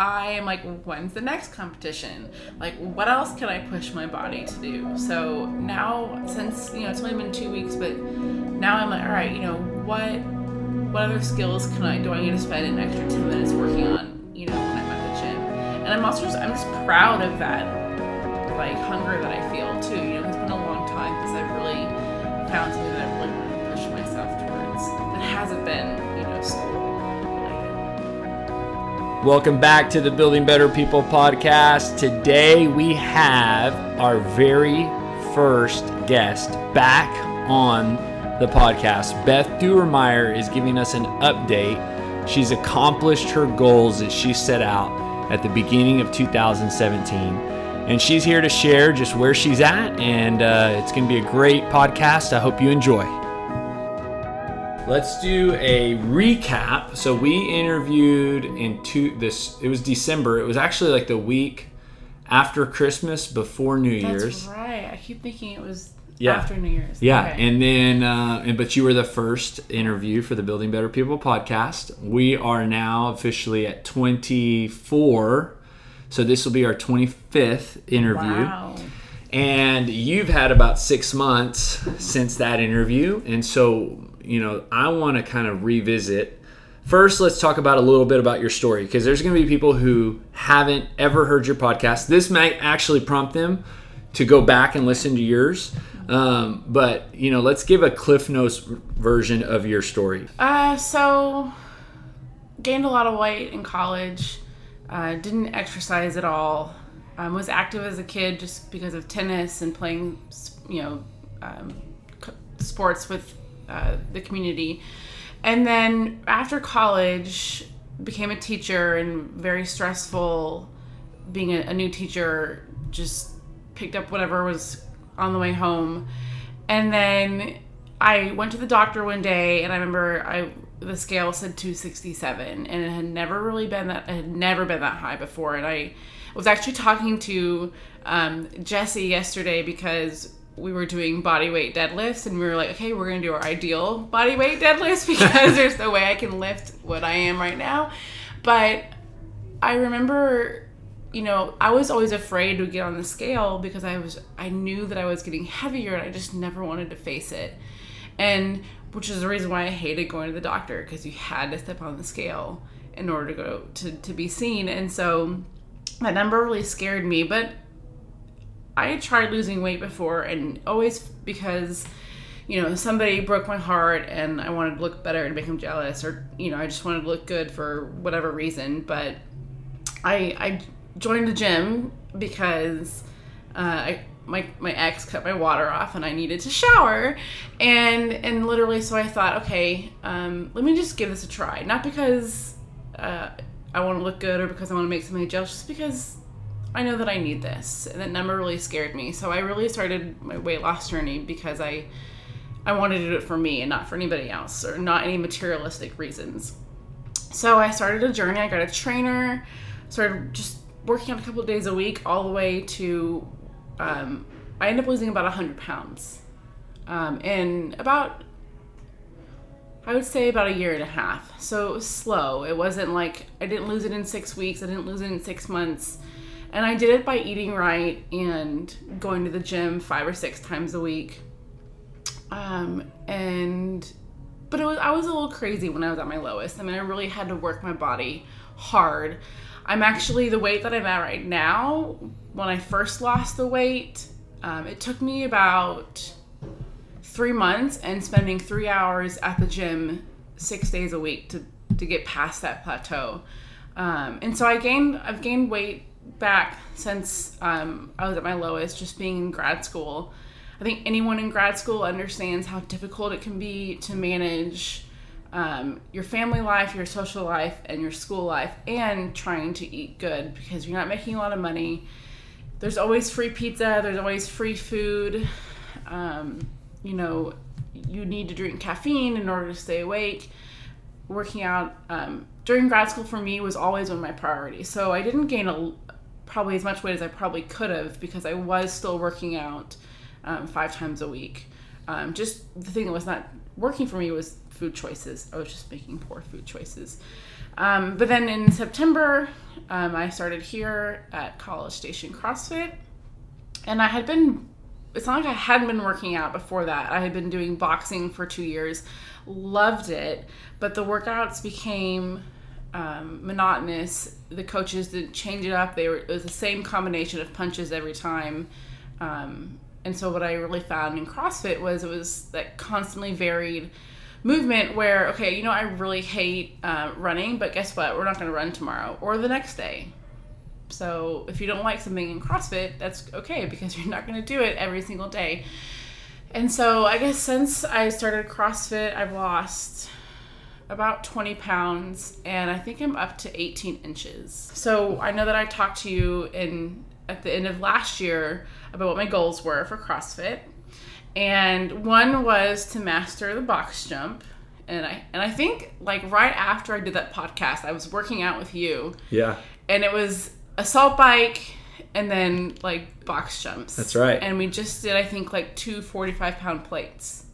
I am like, when's the next competition? Like, what else can I push my body to do? So now, since you know, it's only been two weeks, but now I'm like, all right, you know, what what other skills can I do I need to spend an extra ten minutes working on? You know, when I'm at the gym, and I'm also just I'm just proud of that like hunger that I feel too. You know, it's been a long time since I've really found something that I really want to push myself towards that hasn't been you know school. Welcome back to the Building Better People podcast. Today we have our very first guest back on the podcast. Beth Duermeyer is giving us an update. She's accomplished her goals that she set out at the beginning of 2017. And she's here to share just where she's at, and uh, it's going to be a great podcast. I hope you enjoy. Let's do a recap. So we interviewed in two this it was December. It was actually like the week after Christmas before New That's Year's. right. I keep thinking it was Yeah. after New Year's. Yeah, Okay. and then uh, and but you were the first interview for the Building Better People podcast. We are now officially at 24. So this will be our 25th interview. wow. And you've had about six months since that interview. And so, you know, I want to kind of revisit. First, let's talk about a little bit about your story because there's going to be people who haven't ever heard your podcast. This might actually prompt them to go back and listen to yours. Um, but, you know, let's give a Cliff Notes version of your story. Uh, so gained a lot of weight in college. Uh, didn't exercise at all. Um, was active as a kid just because of tennis and playing, you know, um, sports with uh, the community. And then after college, became a teacher and very stressful. Being a, a new teacher, just picked up whatever was on the way home, and then I went to the doctor one day, and I remember I the scale said 267, and it had never really been that it had never been that high before. And I was actually talking to um, Jesse yesterday because we were doing body weight deadlifts, and we were like, okay, we're gonna do our ideal body weight deadlifts because there's no way I can lift what I am right now. But I remember, you know, I was always afraid to get on the scale because I was I knew that I was getting heavier and I just never wanted to face it. And which is the reason why I hated going to the doctor because you had to step on the scale in order to go to, to be seen. And so that number really scared me. But I tried losing weight before and always because you know somebody broke my heart and I wanted to look better and make them jealous or you know I just wanted to look good for whatever reason but I I joined the gym because uh, I my my ex cut my water off and I needed to shower. And and literally so I thought okay um, let me just give this a try. Not because uh, I want to look good or because I want to make somebody jealous just because I know that I need this. And that number really scared me. So I really started my weight loss journey because I I wanted to do it for me and not for anybody else or not any materialistic reasons. So I started a journey. I got a trainer, started just working out a couple days a week, all the way to um, I ended up losing about 100 pounds um, in about I would say about a year and a half. So it was slow. It wasn't like I didn't lose it in six weeks. I didn't lose it in six months. And I did it by eating right and going to the gym five or six times a week. Um, and but it was I was a little crazy when I was at my lowest. I mean, I really had to work my body hard. I'm actually the weight that I'm at right now. When I first lost the weight, um, it took me about three months and spending three hours at the gym six days a week to, to get past that plateau. Um, and so I gained I've gained weight back since um, I was at my lowest, just being in grad school. I think anyone in grad school understands how difficult it can be to manage um, your family life, your social life, and your school life, and trying to eat good because you're not making a lot of money. There's always free pizza. There's always free food. Um, you know, you need to drink caffeine in order to stay awake. Working out um, during grad school for me was always one of my priorities. So I didn't gain a, probably as much weight as I probably could have because I was still working out um, five times a week. Um, just the thing that was not working for me was food choices. I was just making poor food choices. Um, but then in September, um, I started here at College Station CrossFit, and I had been. It's not like I hadn't been working out before that. I had been doing boxing for two years, loved it, but the workouts became um, monotonous. The coaches didn't change it up. They were it was the same combination of punches every time. Um, and so what I really found in CrossFit was it was that constantly varied movement where okay, you know I really hate uh, running, but guess what? We're not going to run tomorrow or the next day. So if you don't like something in CrossFit, that's okay because you're not going to do it every single day. And so I guess since I started CrossFit, I've lost about 20 pounds and I think I'm up to 18 inches. So I know that I talked to you in at the end of last year about what my goals were for CrossFit. And one was to master the box jump. And I and I think like right after I did that podcast, I was working out with you. Yeah. And it was assault bike and then like box jumps. That's right. And we just did I think like two 45 pound plates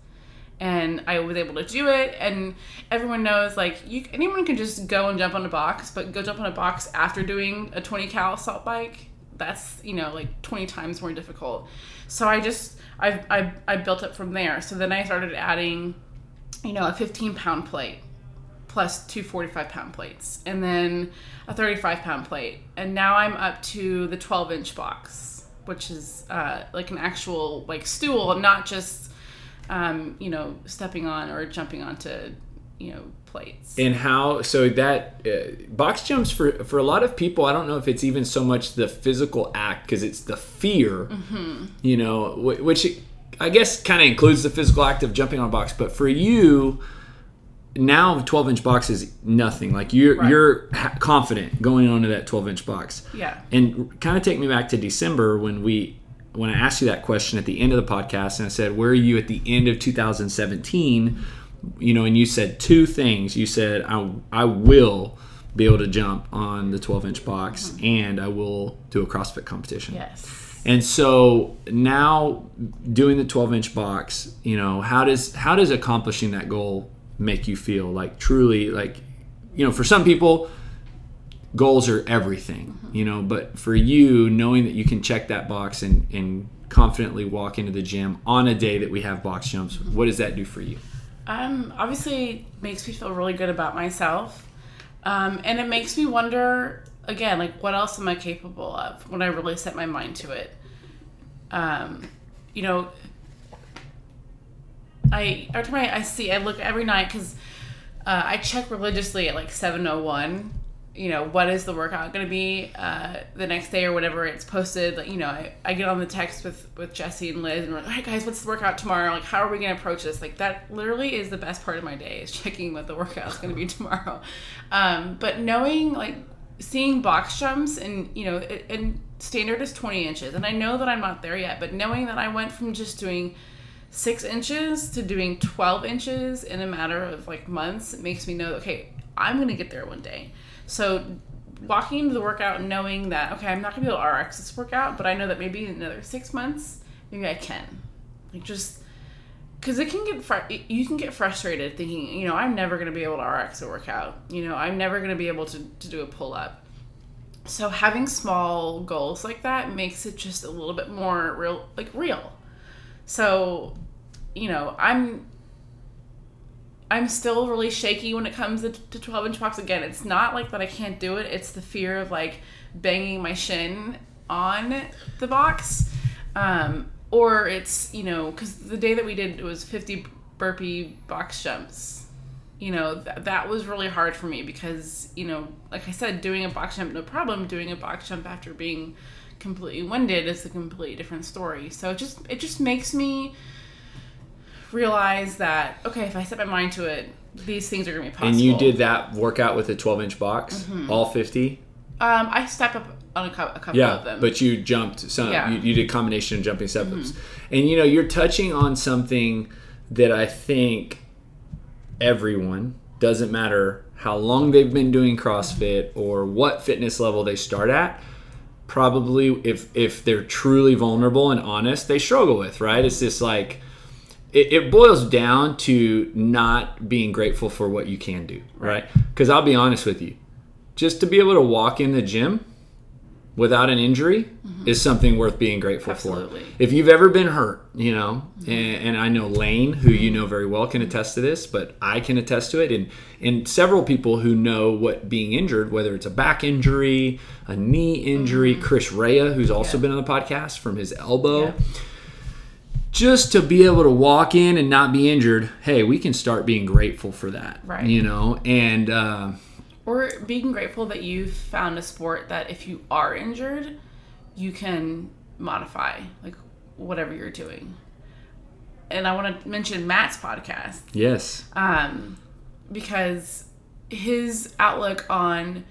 and I was able to do it. And everyone knows like you, anyone can just go and jump on a box, but go jump on a box after doing a 20 cal assault bike. That's you know like 20 times more difficult. So I just I I, I built up from there. So then I started adding, you know, a 15 pound plate plus two 45 pound plates, and then a 35 pound plate, and now I'm up to the 12 inch box, which is uh, like an actual like stool, not just um, you know, stepping on or jumping onto, you know, plates. And how so that uh, box jumps for for a lot of people, I don't know if it's even so much the physical act because it's the fear, Mm-hmm. you know, wh- which I guess kind of includes the physical act of jumping on a box. But for you, now 12 inch box is nothing. Like you're Right. you're ha- confident going onto that 12 inch box. Yeah. And kind of take me back to December when we when I asked you that question at the end of the podcast and I said, "Where are you at the end of 2017?" You know, and you said two things. You said, "I I will be able to jump on the 12 inch box mm-hmm. and I will do a CrossFit competition." Yes. And so now doing the 12 inch box, you know, how does how does accomplishing that goal make you feel? Like truly like you know, for some people goals are everything, you know, but for you knowing that you can check that box and and confidently walk into the gym on a day that we have box jumps, what does that do for you? Um, obviously makes me feel really good about myself. Um, and it makes me wonder again, like what else am I capable of when I really set my mind to it? Um, you know, I every time I, I see, I look every night because uh, I check religiously at like seven oh one. You know, what is the workout going to be uh, the next day or whatever it's posted? Like, you know, I, I get on the text with with Jesse and Liz and we're like, all right, guys, what's the workout tomorrow? Like, how are we going to approach this? Like, that literally is the best part of my day is checking what the workout's going to be tomorrow. Um, but knowing like seeing box jumps and you know, and standard is twenty inches, and I know that I'm not there yet, but knowing that I went from just doing six inches to doing 12 inches in a matter of like months makes me know okay i'm gonna get there one day so walking into the workout knowing that okay i'm not gonna be able to rx this workout but i know that maybe in another six months maybe i can. Like just because it can get fr- you can get frustrated thinking you know i'm never to be able to rx a workout. You know i'm never to be able to, to do a pull-up. So having small goals like that makes it just a little bit more real like real. So you know i'm i'm still really shaky when it comes to, to 12 inch box. Again it's not like that i can't do it. It's the fear of like banging my shin on the box. Um, or it's you know because the day that we did it was 50 burpee box jumps. You know th- that was really hard for me because you know like i said doing a box jump no problem. Doing a box jump after being completely winded is a completely different story. So it just it just makes me realize that okay if i set my mind to it these things are going to be possible And you did that workout with a 12 inch box, all 50? um i stepped up on a, a couple Yeah, of them but you jumped some. Yeah. Mm-hmm. You, you did combination of jumping step ups, and you know you're touching on something that I think everyone doesn't matter how long they've been doing CrossFit or what fitness level they start at. Probably, if if they're truly vulnerable and honest, they struggle with right. It's just like it, it boils down to not being grateful for what you can do, right? Because I'll be honest with you, just to be able to walk in the gym without an injury mm-hmm. is something worth being grateful Absolutely. for. If you've ever been hurt, you know, mm-hmm. and, and I know Lane, who you know very well, can attest to this, but I can attest to it, and and several people who know what being injured, whether it's a back injury, a knee injury, mm-hmm. Chris Rea, who's also Yeah. been on the podcast from his elbow Yeah. Just to be able to walk in and not be injured hey we can start being grateful for that Right. you know and uh, Or being grateful that you've found a sport that if you are injured, you can modify, like whatever you're doing. And I want to mention Matt's podcast yes um, because his outlook on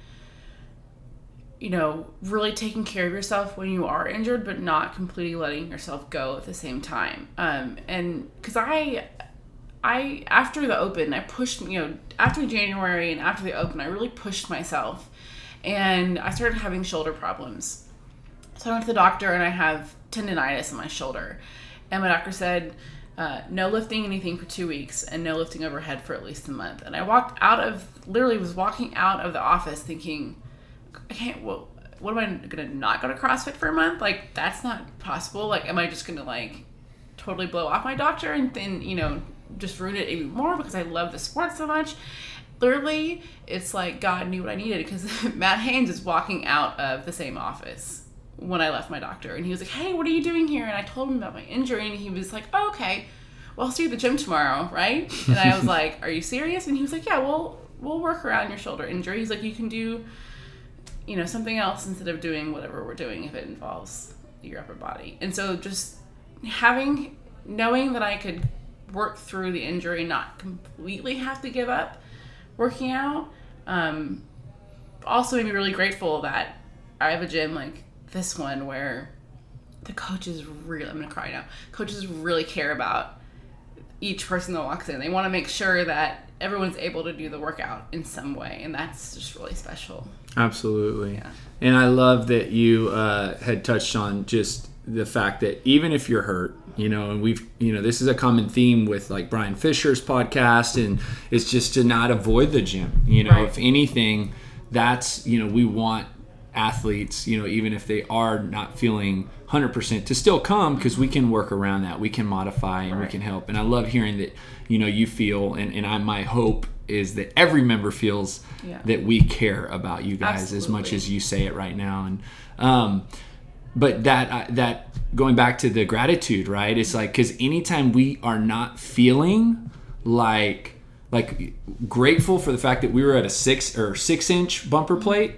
you know really taking care of yourself when you are injured but not completely letting yourself go at the same time um, and because i i after the open i pushed you know after january and after the open i really pushed myself and i started having shoulder problems so I went to the doctor and I have tendonitis in my shoulder. And my doctor said, uh, no lifting anything for two weeks and no lifting overhead for at least a month. And I walked out of, literally was walking out of the office thinking, I can't, well, what am I going to not go to CrossFit for a month? Like, that's not possible. Like, am I just going to, like, totally blow off my doctor and then, you know, just ruin it even more because I love the sport so much? Literally, it's like God knew what I needed because Matt Haynes is walking out of the same office when I left my doctor. And he was like, Hey, what are you doing here? And I told him about my injury. And he was like, oh, Okay, well, I'll see you at the gym tomorrow, right? And I was like, Are you serious? And he was like, Yeah, we'll, we'll work around your shoulder injury. He's like, You can do, you know, something else instead of doing whatever we're doing if it involves your upper body. And so just having, knowing that I could work through the injury, not completely have to give up working out, um, also made me really grateful that I have a gym like this one where the coaches really I'm gonna cry now. Coaches really care about each person that walks in. They want to make sure that everyone's able to do the workout in some way, and that's just really special. absolutely Yeah. and i love that you uh, had touched on just the fact that even if you're hurt you know and we've you know this is a common theme with like brian fisher's podcast and it's just to not avoid the gym you know Right. if anything that's you know we want athletes you know even if they are not feeling 100% to still come because we can work around that we can modify and we can help and i love hearing that you know you feel and, and I, my hope is that every member feels Yeah. that we care about you guys as much as you say it right now and um but that uh, that going back to the gratitude right it's like because anytime we are not feeling like like grateful for the fact that we were at a six or six inch bumper plate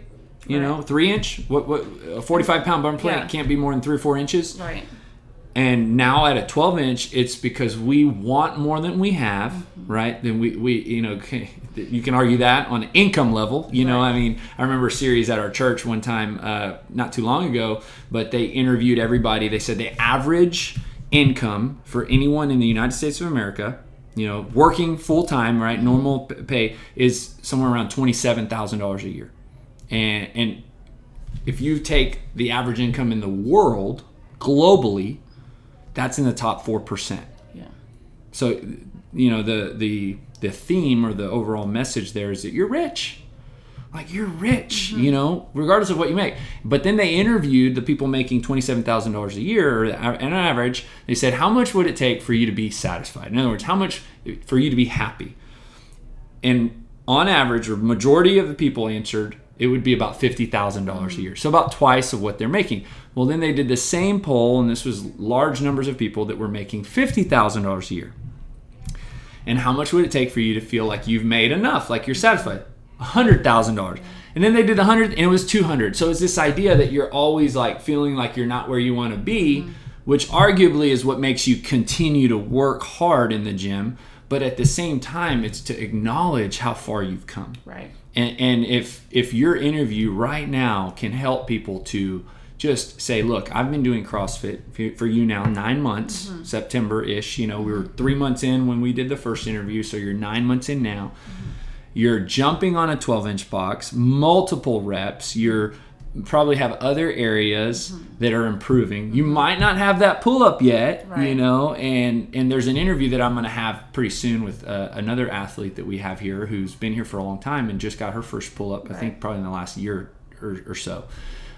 you know three inch what what a 45 pound bumper plate Yeah. can't be more than three or four inches Right. And now at a 12 inch it's because we want more than we have Mm-hmm. right? Then we, we you know you can argue that on income level you know? I mean i remember a series at our church one time uh, not too long ago but they interviewed everybody. They said the average income for anyone in the united states of america you know working full-time right normal pay is somewhere around $27000 a year. And and if you take the average income in the world globally that's in the top 4%. Yeah. So, you know, the the the theme or the overall message there is that you're rich. Like you're rich, mm-hmm. you know, regardless of what you make. But then they interviewed the people making twenty-seven thousand dollars a year, or on average, they said, "How much would it take for you to be satisfied?" In other words, how much for you to be happy? And on average, or majority of the people answered, it would be about fifty thousand dollars a mm-hmm. year, so about twice of what they're making. Well, then they did the same poll, and this was large numbers of people that were making fifty thousand dollars a year. And how much would it take for you to feel like you've made enough, like you're satisfied? hundred thousand dollars. And then they did a hundred, and it was two hundred. So it's this idea that you're always like feeling like you're not where you want to be, mm-hmm. which arguably is what makes you continue to work hard in the gym. But at the same time, it's to acknowledge how far you've come. Right. And, and if if your interview right now can help people to just say, look, I've been doing CrossFit for- you now nine months, mm-hmm. September ish. You know, we were mm-hmm. three months in when we did the first interview, so you're nine months in now. Mm-hmm. You're jumping on a 12 inch box, multiple reps. You're probably have other areas that are improving. You might not have that pull up yet, you know, and and there's an interview that I'm going to have pretty soon with uh, another athlete that we have here who's been here for a long time and just got her first pull up. I think probably in the last year or, or so.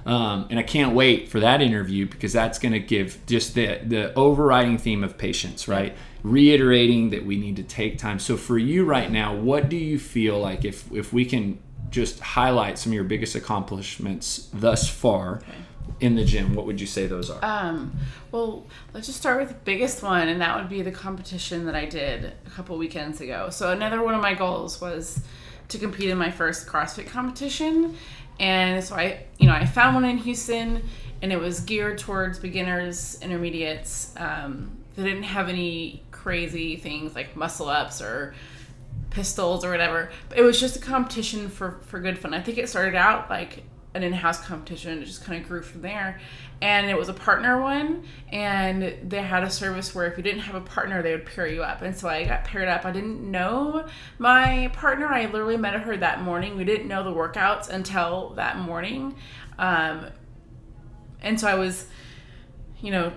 Um, and I can't wait for that interview because that's going to give just the the overriding theme of patience, right? Reiterating that we need to take time. So for you right now, what do you feel like if if we can just highlight some of your biggest accomplishments thus far in the gym? What would you say those are? Um, well, let's just start with the biggest one, and that would be the competition that I did a couple weekends ago. So another one of my goals was to compete in my first CrossFit competition, and so I, you know, I found one in Houston, and it was geared towards beginners, intermediates. Um, they didn't have any crazy things like muscle ups or pistols or whatever. But it was just a competition for for good fun. I think it started out like an in-house competition. It just kind of grew from there. And it was a partner one, and they had a service where if you didn't have a partner, they would pair you up. And so I got paired up. I didn't know my partner. I literally met her that morning. We didn't know the workouts until that morning. Um, and so I was, you know,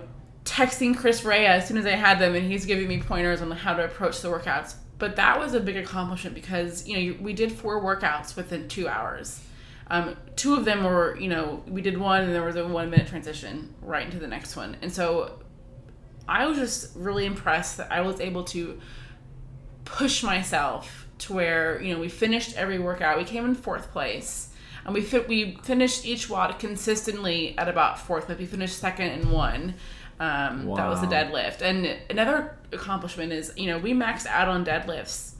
texting Chris Rea as soon as I had them, and he's giving me pointers on how to approach the workouts. But that was a big accomplishment because you know we did four workouts within two hours. Um, two of them were, you know, we did one, and there was a one minute transition right into the next one, and so I was just really impressed that I was able to push myself to where you know we finished every workout. We came in fourth place, and we fit, we finished each WOD consistently at about fourth. But we finished second and one. Um, That was the Wow. deadlift. And another accomplishment is you know we maxed out on deadlifts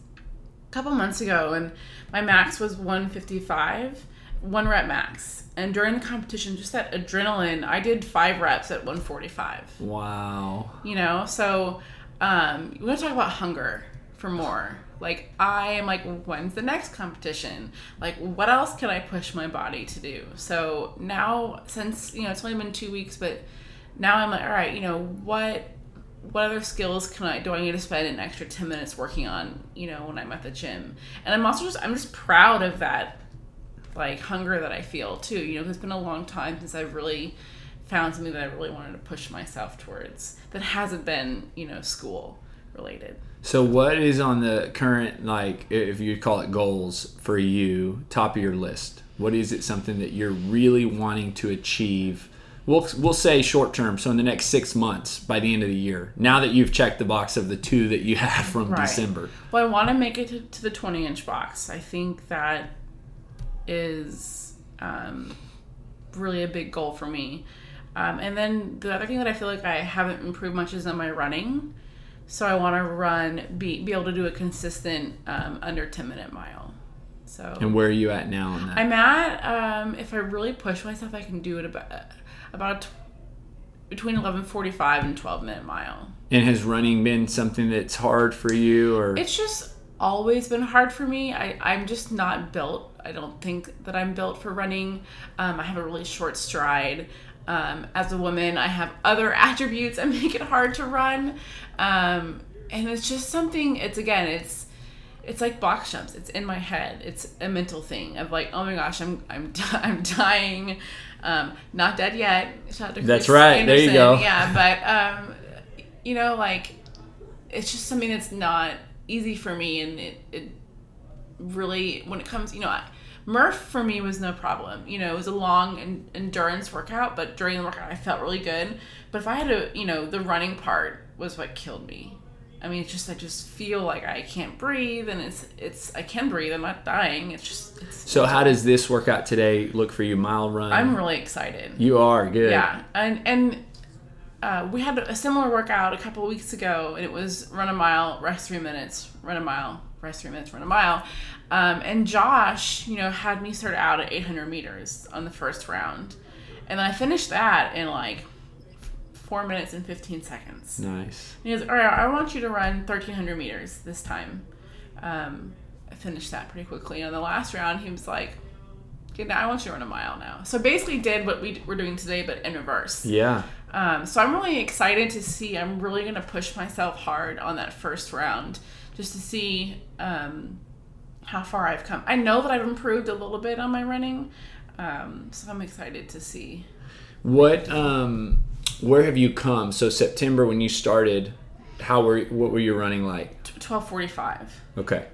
a couple months ago, and my max was 155, one rep max. And during the competition, just that adrenaline, I did five reps at 145 Wow. you know so um we want to talk about hunger for more. Like i am like when's the next competition? Like what else can i push my body to do? So now since you know it's only been two weeks but now i'm like all right you know what what other skills can i do i need to spend an extra 10 minutes working on you know when i'm at the gym? And i'm also just i'm just proud of that like hunger that I feel too. You know, it's been a long time since I've really found something that I really wanted to push myself towards that hasn't been, you know, school related. So what is on the current like if you call it goals for you, top of your list? What is it something that you're really wanting to achieve? We'll we'll say short term, so in the next 6 months by the end of the year. Now that you've checked the box of the two that you have from Right. December. Well, I want to make it to, to the 20 inch box. I think that is um, really a big goal for me. Um, and then the other thing that I feel like I haven't improved much is on my running. So I want to run, be, be able to do a consistent um, under 10 minute mile. So And where are you at now on that? I'm at, um, if I really push myself, I can do it about, about t- between 11.45 and 12 minute mile. and has running been something that's hard for you or It's just always been hard for me. I, I'm just not built. I don't think that I'm built for running. Um, I have a really short stride. Um, as a woman, I have other attributes that make it hard to run. Um, and it's just something, it's again, it's, it's like box jumps. It's in my head. It's a mental thing of like, oh my gosh, I'm I'm I'm dying, um, not dead yet. Shout out to That's Chris right. There you go. Yeah, but um, you know, like it's just something that's not easy for me, and it it really when it comes, you know. I, Murph for me was no problem. You know, it was a long en- endurance workout, but during the workout I felt really good. But if I had to, you know, the running part was what killed me. I mean, it's just I just feel like I can't breathe, and it's it's I can breathe. I'm not dying. It's just it's. So how does this workout today look for you? Mile run. I'm really excited. you are good. Yeah, and and uh, we had a similar workout a couple weeks ago, and it was run a mile, rest three minutes, run a mile, rest three minutes, run a mile. Um, and Josh, you know, had me start out at 800 meters on the first round, and then I finished that in like four minutes and 15 seconds. Nice. And he goes, all right, I want you to run 1,300 meters this time. Um, I finished that pretty quickly. And on the last round, he was like, okay, now I want you to run a mile now. So basically did what we were doing today, but in reverse. Yeah. Um, so I'm really excited to see. I'm really going to push myself hard on that first round just to see um, how far I've come. I know that I've improved a little bit on my running. Um, so I'm excited to see. What um where have you come? So September when you started, how were what were you running like? 1245. Okay.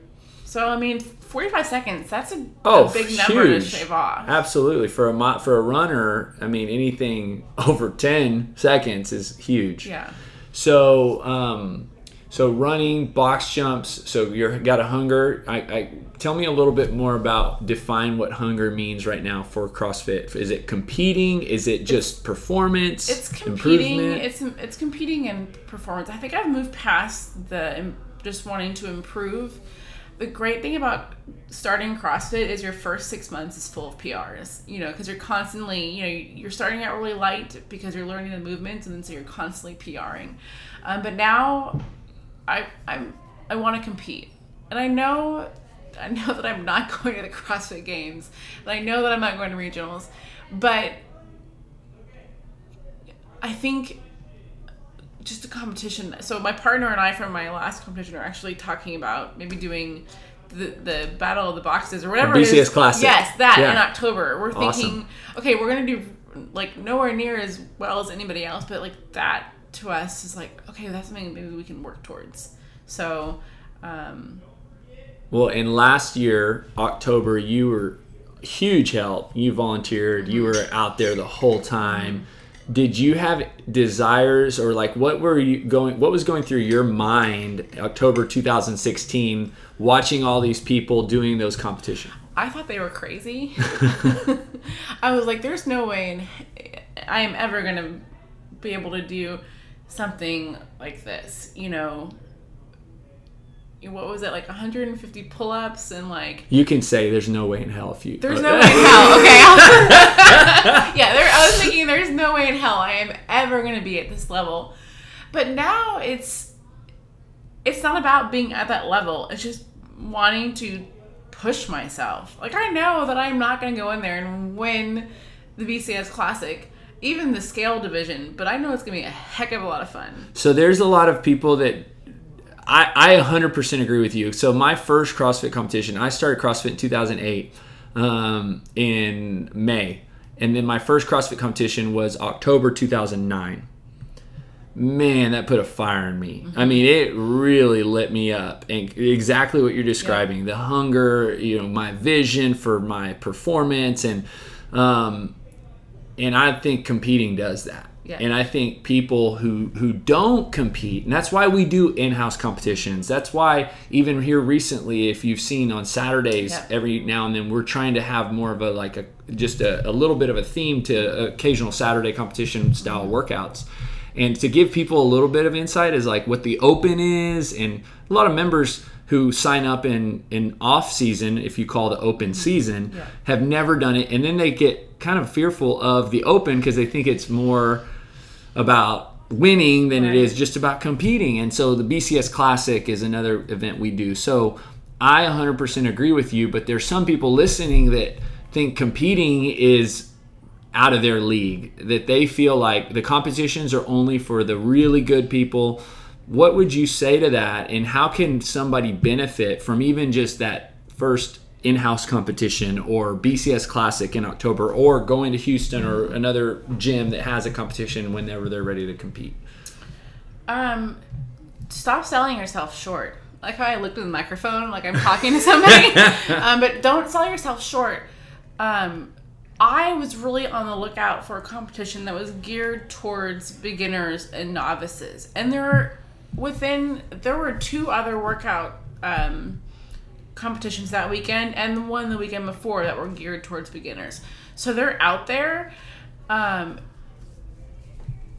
So I mean, 45 seconds. That's a, Oh, a big number to shave off. Absolutely. For a for a runner, I mean anything over 10 seconds is huge. Yeah. So, um, so running, box jumps. So you're got a hunger. I, I tell me a little bit more about define what hunger means right now for CrossFit. Is it competing? Is it just performance? It's competing. It's it's competing in performance. I think I've moved past the just wanting to improve. The great thing about starting CrossFit is your first six months is full of PRs. You know, because you're constantly, you know, you're starting out really light because you're learning the movements, and then so you're constantly PRing. Um, but now, I I'm I want to compete, and I know. I know that I'm not going to the CrossFit Games, and I know that I'm not going to regionals, but I think just a competition. So my partner and I from my last competition are actually talking about maybe doing the the battle of the boxes or whatever. it BCS is. Classic. Yes, that Yeah. in October. We're Awesome. thinking, okay, we're gonna do like nowhere near as well as anybody else, but like that to us is like okay, that's something maybe we can work towards. So. Um, Well, in last year, October, you were huge help. You volunteered. You were out there the whole time. Did you have desires or like what were you going what was going through your mind October 2016 watching all these people doing those competitions? I thought they were crazy. I was like, there's no way in, I am ever going to be able to do something like this. You know, what was it, like 150 pull ups and like. You can say there's no way in hell if you There's uh, no way in hell. Okay. yeah, there, I was thinking there's no way in hell I am ever going to be at this level. But now it's it's not about being at that level. It's just wanting to push myself. Like I know that I'm not going to go in there and win the BCS Classic, even the scale division, but I know it's going to be a heck of a lot of fun. So there's a lot of people that I, I 100% agree with you. So my first CrossFit competition, I started CrossFit in 2008 um, in May, and then my first CrossFit competition was October 2009. Man, that put a fire in me. I mean, it really lit me up, and exactly what you're describing the hunger, you know, my vision for my performance, and um, and I think competing does that. Yeah. And I think people who who don't compete, and that's why we do in-house competitions. That's why even here recently, if you've seen on Saturdays, Yeah. every now and then we're trying to have more of a like a just a, a little bit of a theme to occasional Saturday competition style workouts. And to give people a little bit of insight is like what the open is, and a lot of members who sign up in in off season, if you call the open mm-hmm. season, Yeah. have never done it, and then they get kind of fearful of the open because they think it's more about winning than it Right. is just about competing. And so the BCS Classic is another event we do. So I 100% agree with you, but there's some people listening that think competing is out of their league, that they feel like the competitions are only for the really good people. What would you say to that? And how can somebody benefit from even just that first in house competition or BCS Classic in October or going to Houston or another gym that has a competition whenever they're ready to compete? Um, stop selling yourself short. Like how I looked at the microphone, like I'm talking to somebody. um, but don't sell yourself short. Um, I was really on the lookout for a competition that was geared towards beginners and novices, and there were within there were two other workout um, competitions that weekend, and the one the weekend before that were geared towards beginners. So they're out there. Um,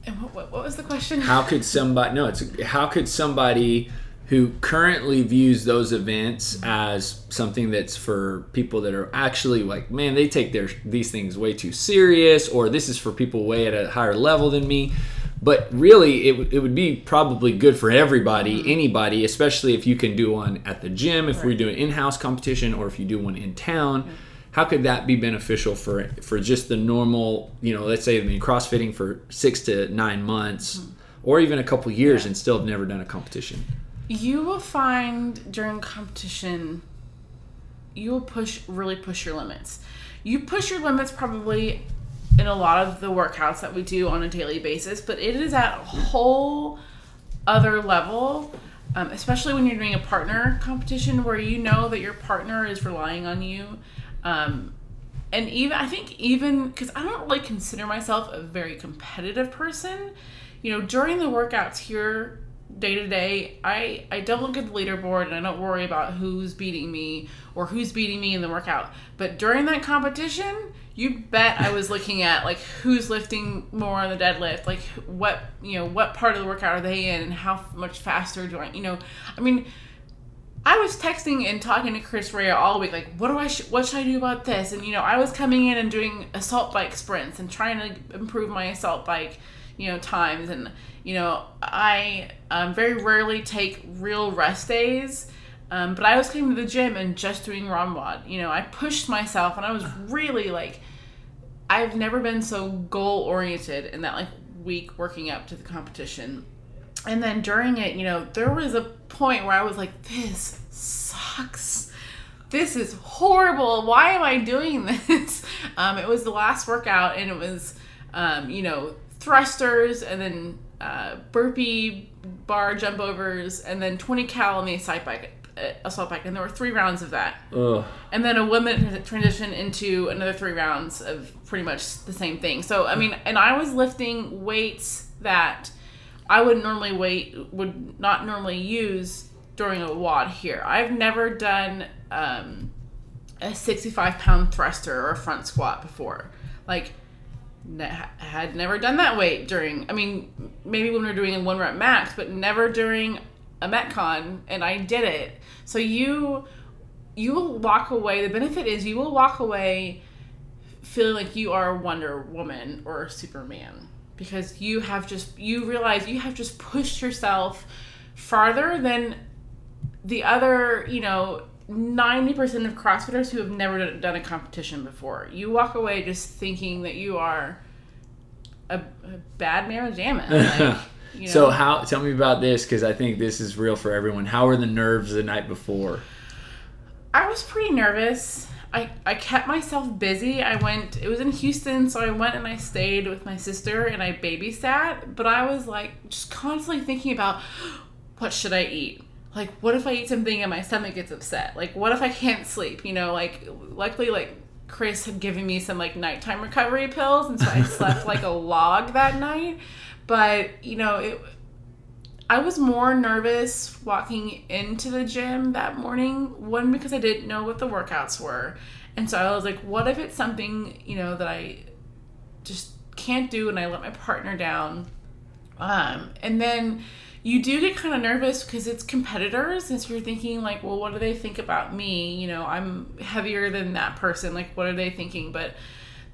and what, what, what was the question? how could somebody no it's how could somebody who currently views those events as something that's for people that are actually like man they take their these things way too serious or this is for people way at a higher level than me but really it, would- it would be probably good for everybody mm-hmm. anybody especially if you can do one at the gym if we do an in-house competition or if you do one in town. How could that be beneficial for for just the normal you know let's say i've been crossfitting for six to nine months mm-hmm. or even a couple years and still have never done a competition? You will find during competition, you will push really push your limits. you push your limits probably in a lot of the workouts that we do on a daily basis, but it is at a whole other level, um, especially when you're doing a partner competition where you know that your partner is relying on you. Um, and even, I think, even because I don't really consider myself a very competitive person, you know, during the workouts here day to day, I I don't look at the leaderboard and I don't worry about who's beating me or who's beating me in the workout. But during that competition, you bet I was looking at like who's lifting more on the deadlift, like what you know what part of the workout are they in, and how much faster do I you know I mean. I was texting and talking to Chris Rea all week, like, what do I, sh- what should I do about this? And you know, I was coming in and doing assault bike sprints and trying to improve my assault bike, you know, times. And you know, I um, very rarely take real rest days. Um, but I was coming to the gym and just doing ROMWOD. You know, I pushed myself and I was really like, I've never been so goal oriented in that like week working up to the competition. And then during it, you know, there was a point where I was like, this sucks. This is horrible. Why am I doing this? Um, it was the last workout and it was, um, you know, thrusters and then uh, burpee bar jump overs and then 20 cal on the assault bike, uh, assault bike. And there were three rounds of that. Ugh. And then a woman transitioned into another three rounds of pretty much the same thing. So, I mean, and I was lifting weights that I would normally weight, would not normally use during a WOD here. I've never done um, a 65 pound thruster or a front squat before. Like, had never done that weight during i mean maybe when we are doing a one rep max but never during a metcon and i did it. So you you will walk away the benefit is you will walk away feeling like you are a wonder woman or a superman because you have just you realize you have just pushed yourself farther than the other you know 90% of CrossFitters who have never done a competition before. You walk away just thinking that you are a, a bad jamma. Like, you know. So how? Tell me about this because I think this is real for everyone. How were the nerves the night before? I was pretty nervous. I, I kept myself busy. I went, it was in Houston, so I went and I stayed with my sister and I babysat. But I was like just constantly thinking about what should I eat? Like, what if I eat something and my stomach gets upset? Like, what if I can't sleep? You know, like, luckily, like, Chris had given me some like nighttime recovery pills, and so I slept like a log that night. But you know, it. I was more nervous walking into the gym that morning. One because I didn't know what the workouts were, and so I was like, "What if it's something you know that I just can't do, and I let my partner down?" Um, and then you do get kind of nervous because it's competitors and so you're thinking like well what do they think about me? You know i'm heavier than that person like what are they thinking? But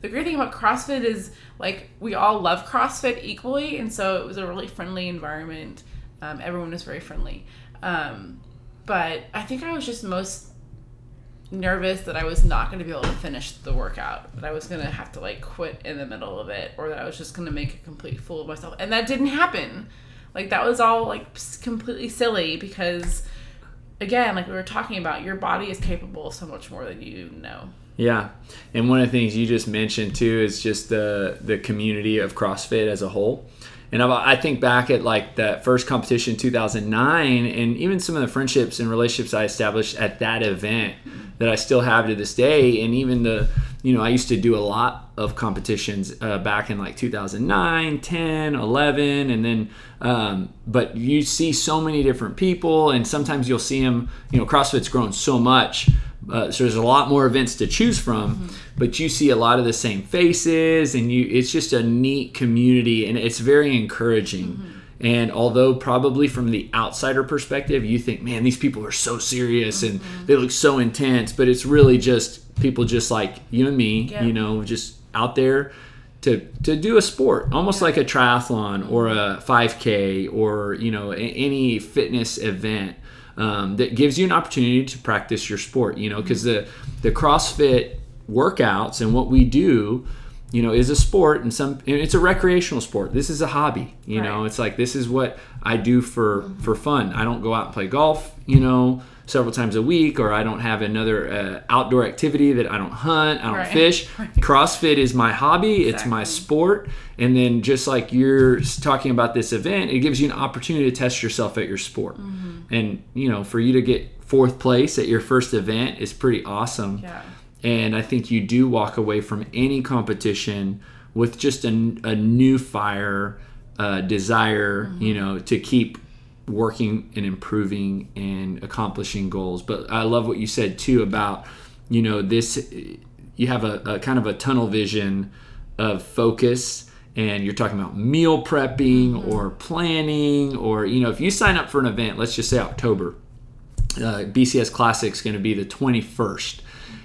the great thing about crossfit is like we all love crossfit equally and so it was a really friendly environment. Um, everyone was very friendly. Um, but i think i was just most nervous that i was not going to be able to finish the workout that i was going to have to like quit in the middle of it or that i was just going to make a complete fool of myself and that didn't happen like that was all like completely silly because again, like we were talking about, your body is capable of so much more than you know. Yeah, and one of the things you just mentioned too is just the the community of CrossFit as a whole. And I think back at like that first competition in 2009, and even some of the friendships and relationships I established at that event that I still have to this day, and even the you know, I used to do a lot of competitions uh, back in like 2009, 10, 11, and then, um, but you see so many different people, and sometimes you'll see them, you know, CrossFit's grown so much. Uh, so there's a lot more events to choose from, mm-hmm. but you see a lot of the same faces, and you it's just a neat community, and it's very encouraging. Mm-hmm. And although probably from the outsider perspective, you think, man, these people are so serious mm-hmm. and they look so intense, but it's really just people just like you and me, yeah. you know, just out there to to do a sport, almost yeah. like a triathlon or a 5K or you know any fitness event um, that gives you an opportunity to practice your sport. You know, because the the CrossFit workouts and what we do you know is a sport and some it's a recreational sport this is a hobby you know it's like this is what i do for for fun i don't go out and play golf you know several times a week or i don't have another uh, outdoor activity that i don't hunt i don't Right. fish Right. crossfit is my hobby it's my sport and then just like you're talking about this event it gives you an opportunity to test yourself at your sport Mm-hmm. And you know for you to get fourth place at your first event is pretty awesome Yeah. and I think you do walk away from any competition with just a, a new fire, uh, desire, you know, to keep working and improving and accomplishing goals. But I love what you said too about, you know, this, you have a, a kind of a tunnel vision of focus and you're talking about meal prepping or planning or, you know, if you sign up for an event, let's just say October, uh, BCS Classic's going to be the 21st.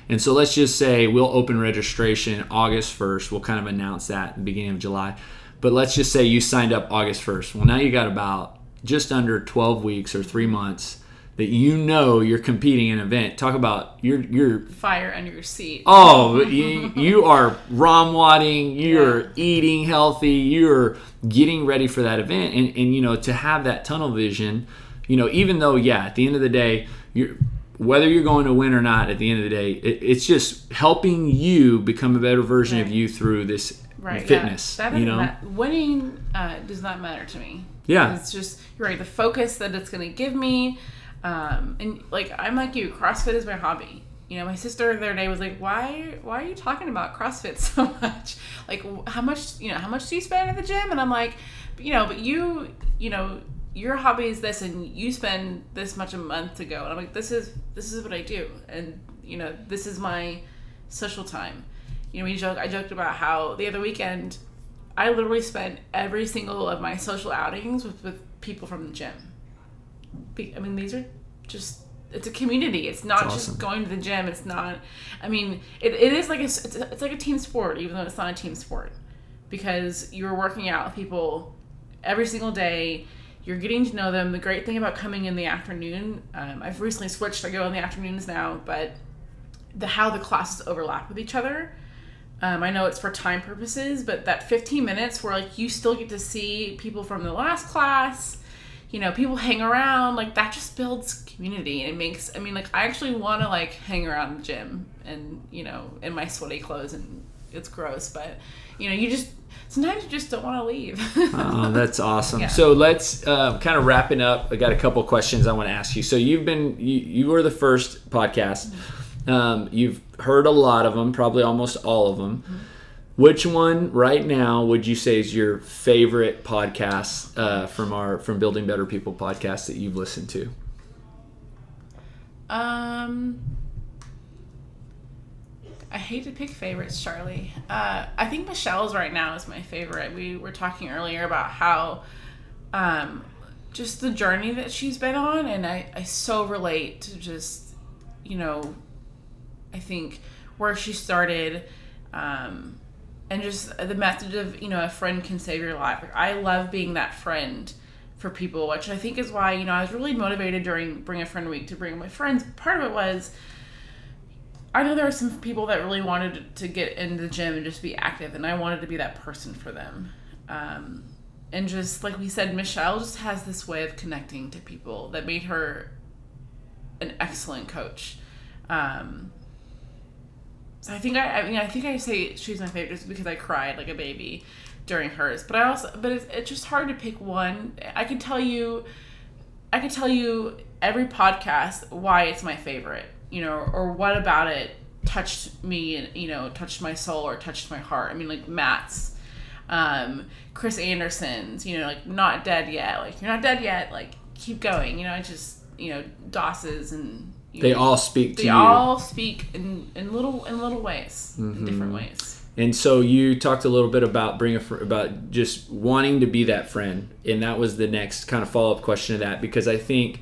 And so let's just say we'll open registration August 1st. We'll kind of announce that at the beginning of July. But let's just say you signed up August 1st. Well, now you got about just under 12 weeks or three months that you know you're competing in an event. Talk about you're you're Fire under your seat. Oh, you, you are ROMWODing, you're eating healthy, you're getting ready for that event. And, and, you know, to have that tunnel vision, you know, even though, yeah, at the end of the day, you're, whether you're going to win or not, at the end of the day, it, it's just helping you become a better version of you through this right. fitness. Yeah. That you know? ma- winning uh, does not matter to me. Yeah. It's just you're right. The focus that it's going to give me, um, and like I'm like you. CrossFit is my hobby. You know, my sister the other day was like, "Why, why are you talking about CrossFit so much? Like, how much, you know, how much do you spend at the gym?" And I'm like, you know, but you, you know, your hobby is this, and you spend this much a month to go. And I'm like, this is this is what I do, and you know, this is my social time. You know, we joke. I joked about how the other weekend I literally spent every single of my social outings with, with people from the gym. Be, I mean, these are just it's a community. It's not It's just awesome. going to the gym. It's not. I mean, it, it is like a it's, it's like a team sport, even though it's not a team sport, because you're working out with people every single day. You're getting to know them. The great thing about coming in the afternoon, um, I've recently switched. I go in the afternoons now, but the how the classes overlap with each other. Um, I know it's for time purposes, but that 15 minutes where like you still get to see people from the last class, you know, people hang around, like that just builds community and it makes. I mean, like I actually want to like hang around the gym and you know in my sweaty clothes and it's gross, but you know you just sometimes you just don't want to leave. Oh, that's awesome. Yeah. So let's uh, kind of wrapping up. I got a couple questions I want to ask you. So you've been you, you were the first podcast. Um, you've heard a lot of them, probably almost all of them. Which one right now would you say is your favorite podcast uh, from our from Building Better People podcast that you've listened to? Um, I hate to pick favorites, Charlie. Uh, I think Michelle's right now is my favorite. We were talking earlier about how, um, just the journey that she's been on, and I, I so relate to just, you know, I think where she started, um, and just the message of you know a friend can save your life. Like, I love being that friend for people, which I think is why you know I was really motivated during Bring a Friend Week to bring my friends. Part of it was I know there are some people that really wanted to get into the gym and just be active, and I wanted to be that person for them. Um, and just like we said, Michelle just has this way of connecting to people that made her an excellent coach. Um, so I think I, I mean, I think I say she's my favorite just because I cried like a baby during hers. But I also, but it's, it's just hard to pick one. I can tell you, I can tell you every podcast why it's my favorite, you know, or what about it touched me and you know touched my soul or touched my heart. I mean, like Matt's, um, Chris Anderson's, you know, like not dead yet. Like you're not dead yet. Like keep going. You know, I just you know Doss's and you They all speak to they you. all speak in, in little in little ways, in different ways. And so you talked a little bit about bring a fr- about just wanting to be that friend, and that was the next kind of follow up question to that because I think,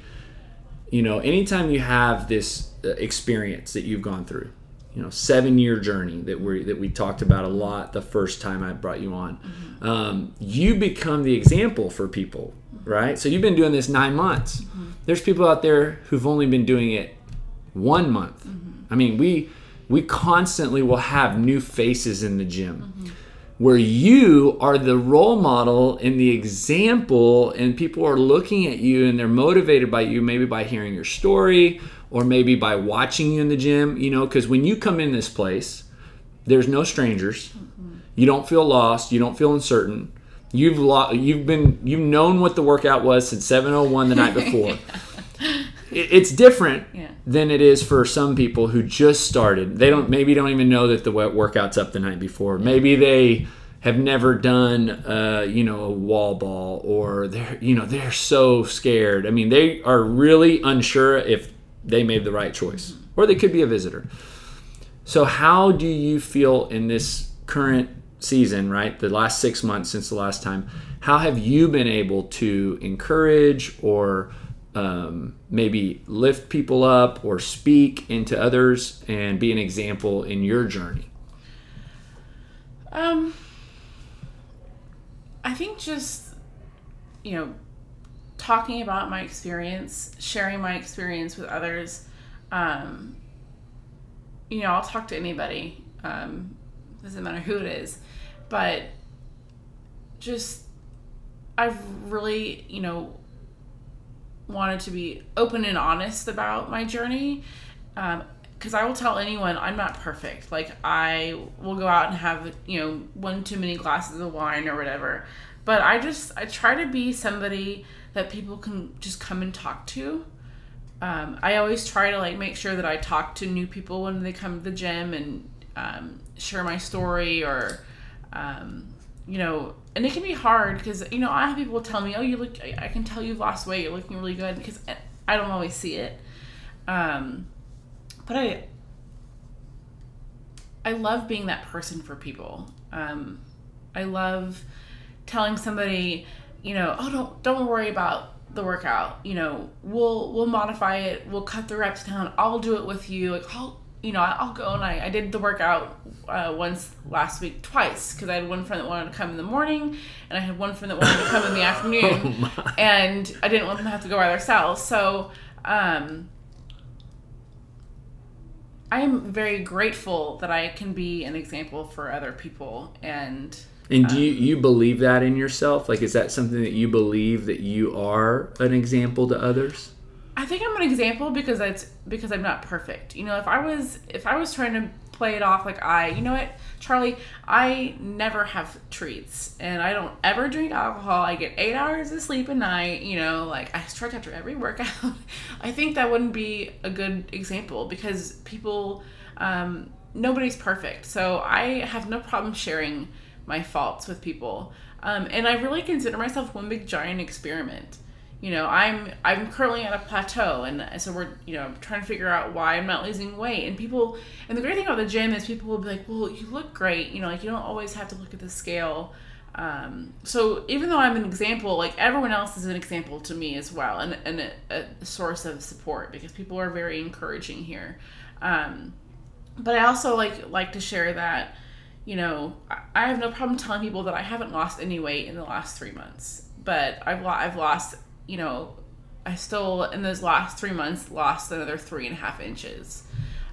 you know, anytime you have this uh, experience that you've gone through, you know, seven year journey that we that we talked about a lot the first time I brought you on, um, you become the example for people, right? So you've been doing this nine months. There's people out there who've only been doing it one month. Mm-hmm. I mean, we we constantly will have new faces in the gym. Mm-hmm. Where you are the role model and the example, and people are looking at you and they're motivated by you, maybe by hearing your story or maybe by watching you in the gym, you know, because when you come in this place, there's no strangers. Mm-hmm. You don't feel lost. You don't feel uncertain. You've lo- you've been you've known what the workout was since 7:01 the night before. It- It's different Yeah. than it is for some people who just started. They don't maybe don't even know that the wo- workout's up the night before. Maybe they have never done uh, you know a wall ball or they're you know they're so scared. I mean they are really unsure if they made the right choice or they could be a visitor. So, how do you feel in this current season, right? The last six months since the last time, how have you been able to encourage or um, maybe lift people up or speak into others and be an example in your journey? Um, I think just, you know, talking about my experience, sharing my experience with others. Um, you know, I'll talk to anybody. Um, doesn't matter who it is, but just I've really, you know, wanted to be open and honest about my journey. Um, because I will tell anyone I'm not perfect. Like I will go out and have you know one too many glasses of wine or whatever, but I just I try to be somebody that people can just come and talk to. Um, I always try to like make sure that I talk to new people when they come to the gym and um, share my story or um, you know and it can be hard because you know I have people tell me oh you look I can tell you've lost weight you're looking really good because I don't always see it. Um, but I I love being that person for people. Um, I love telling somebody, you know, oh don't don't worry about the workout. You know, we'll we'll modify it. We'll cut the reps down. I'll do it with you. Like I'll you know I'll go and I, I did the workout uh, once last week twice because I had one friend that wanted to come in the morning and I had one friend that wanted to come in the afternoon and I didn't want them to have to go by themselves. So. Um, I am very grateful that I can be an example for other people and And do you, you believe that in yourself? Like, is that something that you believe that you are an example to others? I think I'm an example because it's because I'm not perfect. You know, if I was if I was trying to play it off like I, you know what, Charlie, I never have treats and I don't ever drink alcohol. I get 8 hours of sleep a night, you know, like I stretch after every workout. I think that wouldn't be a good example because people um nobody's perfect. So I have no problem sharing my faults with people. Um, and I really consider myself one big giant experiment you know i'm i'm currently at a plateau and so we're you know trying to figure out why i'm not losing weight. And people and the great thing about the gym is people will be like well you look great. You know like you don't always have to look at the scale. Um, so even though i'm an example like everyone else is an example to me as well and, and a, a source of support because people are very encouraging here. Um, but i also like like to share that you know I- have no problem telling people that i haven't lost any weight in the last three months but i've, lo- I've lost you know, I still in those last three months lost another three and a half inches.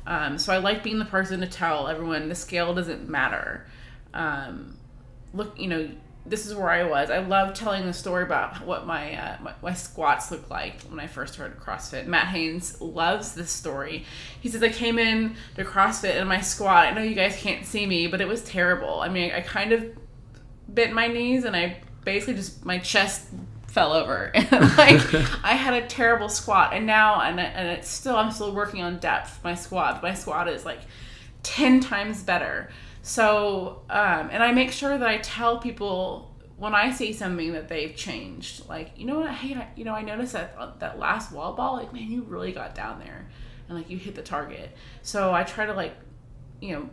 Um, so I like being the person to tell everyone the scale doesn't matter. Um, look, you know, this is where I was. I love telling the story about what my, uh, my my squats looked like when I first started CrossFit. Matt Haynes loves this story. He says I came in to CrossFit and my squat. I know you guys can't see me, but it was terrible. I mean, I, I kind of bit my knees and I basically just my chest fell over. Like I had a terrible squat and now and and it's still I'm still working on depth my squat. My squat is like 10 times better. So um and I make sure that I tell people when I see something that they've changed. Like you know what? Hey I, you know I noticed that that last wall ball like man you really got down there and like you hit the target. So I try to like you know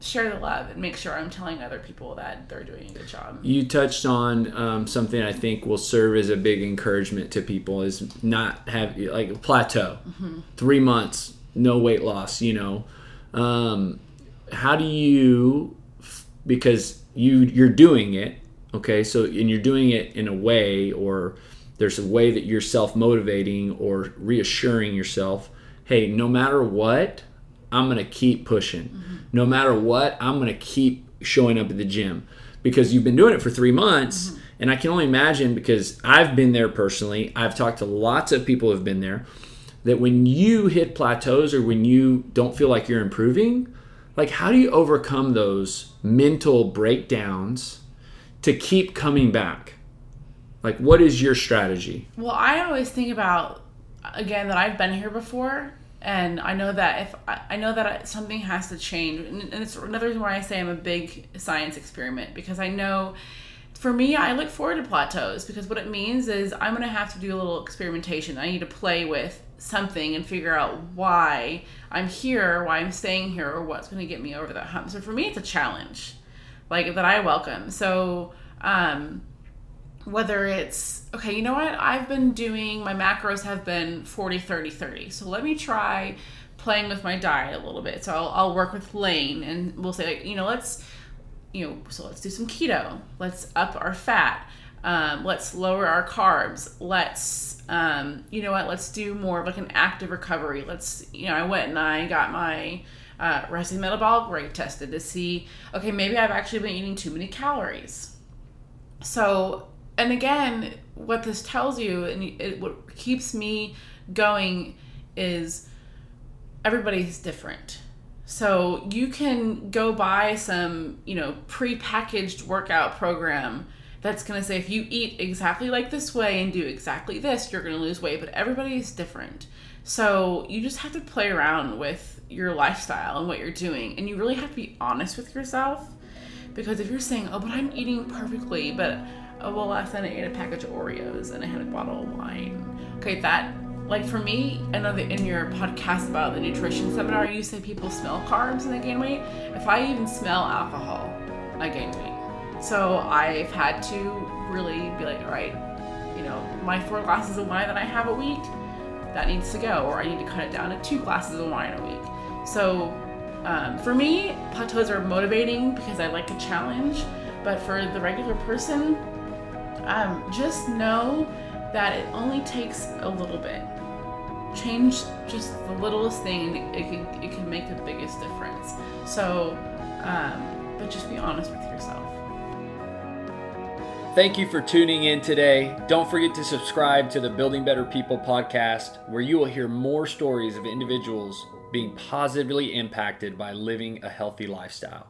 share the love and make sure I'm telling other people that they're doing a good job. You touched on um, something I think will serve as a big encouragement to people is not have like a plateau, three months, no weight loss. You know, um, how do you because you you're doing it okay so and you're doing it in a way or there's a way that you're self motivating or reassuring yourself hey no matter what I'm going to keep pushing. Mm-hmm. No matter what, I'm going to keep showing up at the gym because you've been doing it for three months. Mm-hmm. And I can only imagine because I've been there personally, I've talked to lots of people who've been there, that when you hit plateaus or when you don't feel like you're improving, like how do you overcome those mental breakdowns to keep coming back? Like, what is your strategy? Well, I always think about, again, that I've been here before and I know that if I know that something has to change, and it's another reason why I say I'm a big science experiment because I know for me, I look forward to plateaus because what it means is I'm going to have to do a little experimentation. I need to play with something and figure out why I'm here, why I'm staying here, or what's going to get me over that hump. So for me, it's a challenge, like that I welcome. So um, whether it's okay you know what? I've been doing my macros have been 40 30 30 so let me try playing with my diet a little bit. So i'll, I'll work with lane and we'll say like, you know let's you know so let's do some keto. Let's up our fat. Um, let's lower our carbs. Let's um, you know what? Let's do more of like an active recovery. Let's you know i went and i got my uh, resting metabolic rate tested to see okay maybe i've actually been eating too many calories. So and again, what this tells you and it, what keeps me going is everybody's different. So you can go buy some, you know, pre-packaged workout program that's going to say if you eat exactly like this way and do exactly this, you're going to lose weight, but everybody is different. So you just have to play around with your lifestyle and what you're doing and you really have to be honest with yourself because if you're saying, "Oh, but I'm eating perfectly, but oh well last night I ate a package of Oreos and I had a bottle of wine. Okay, that like for me, I know that in your podcast about the nutrition seminar, you say people smell carbs and they gain weight. If I even smell alcohol, I gain weight. So I've had to really be like, all right, you know, my four glasses of wine that I have a week, that needs to go, or I need to cut it down to two glasses of wine a week. So um, for me, plateaus are motivating because I like a challenge, but for the regular person, um, just know that it only takes a little bit. Change just the littlest thing, it can it can make the biggest difference. So, um, but just be honest with yourself. Thank you for tuning in today. Don't forget to subscribe to the Building Better People podcast, where you will hear more stories of individuals being positively impacted by living a healthy lifestyle.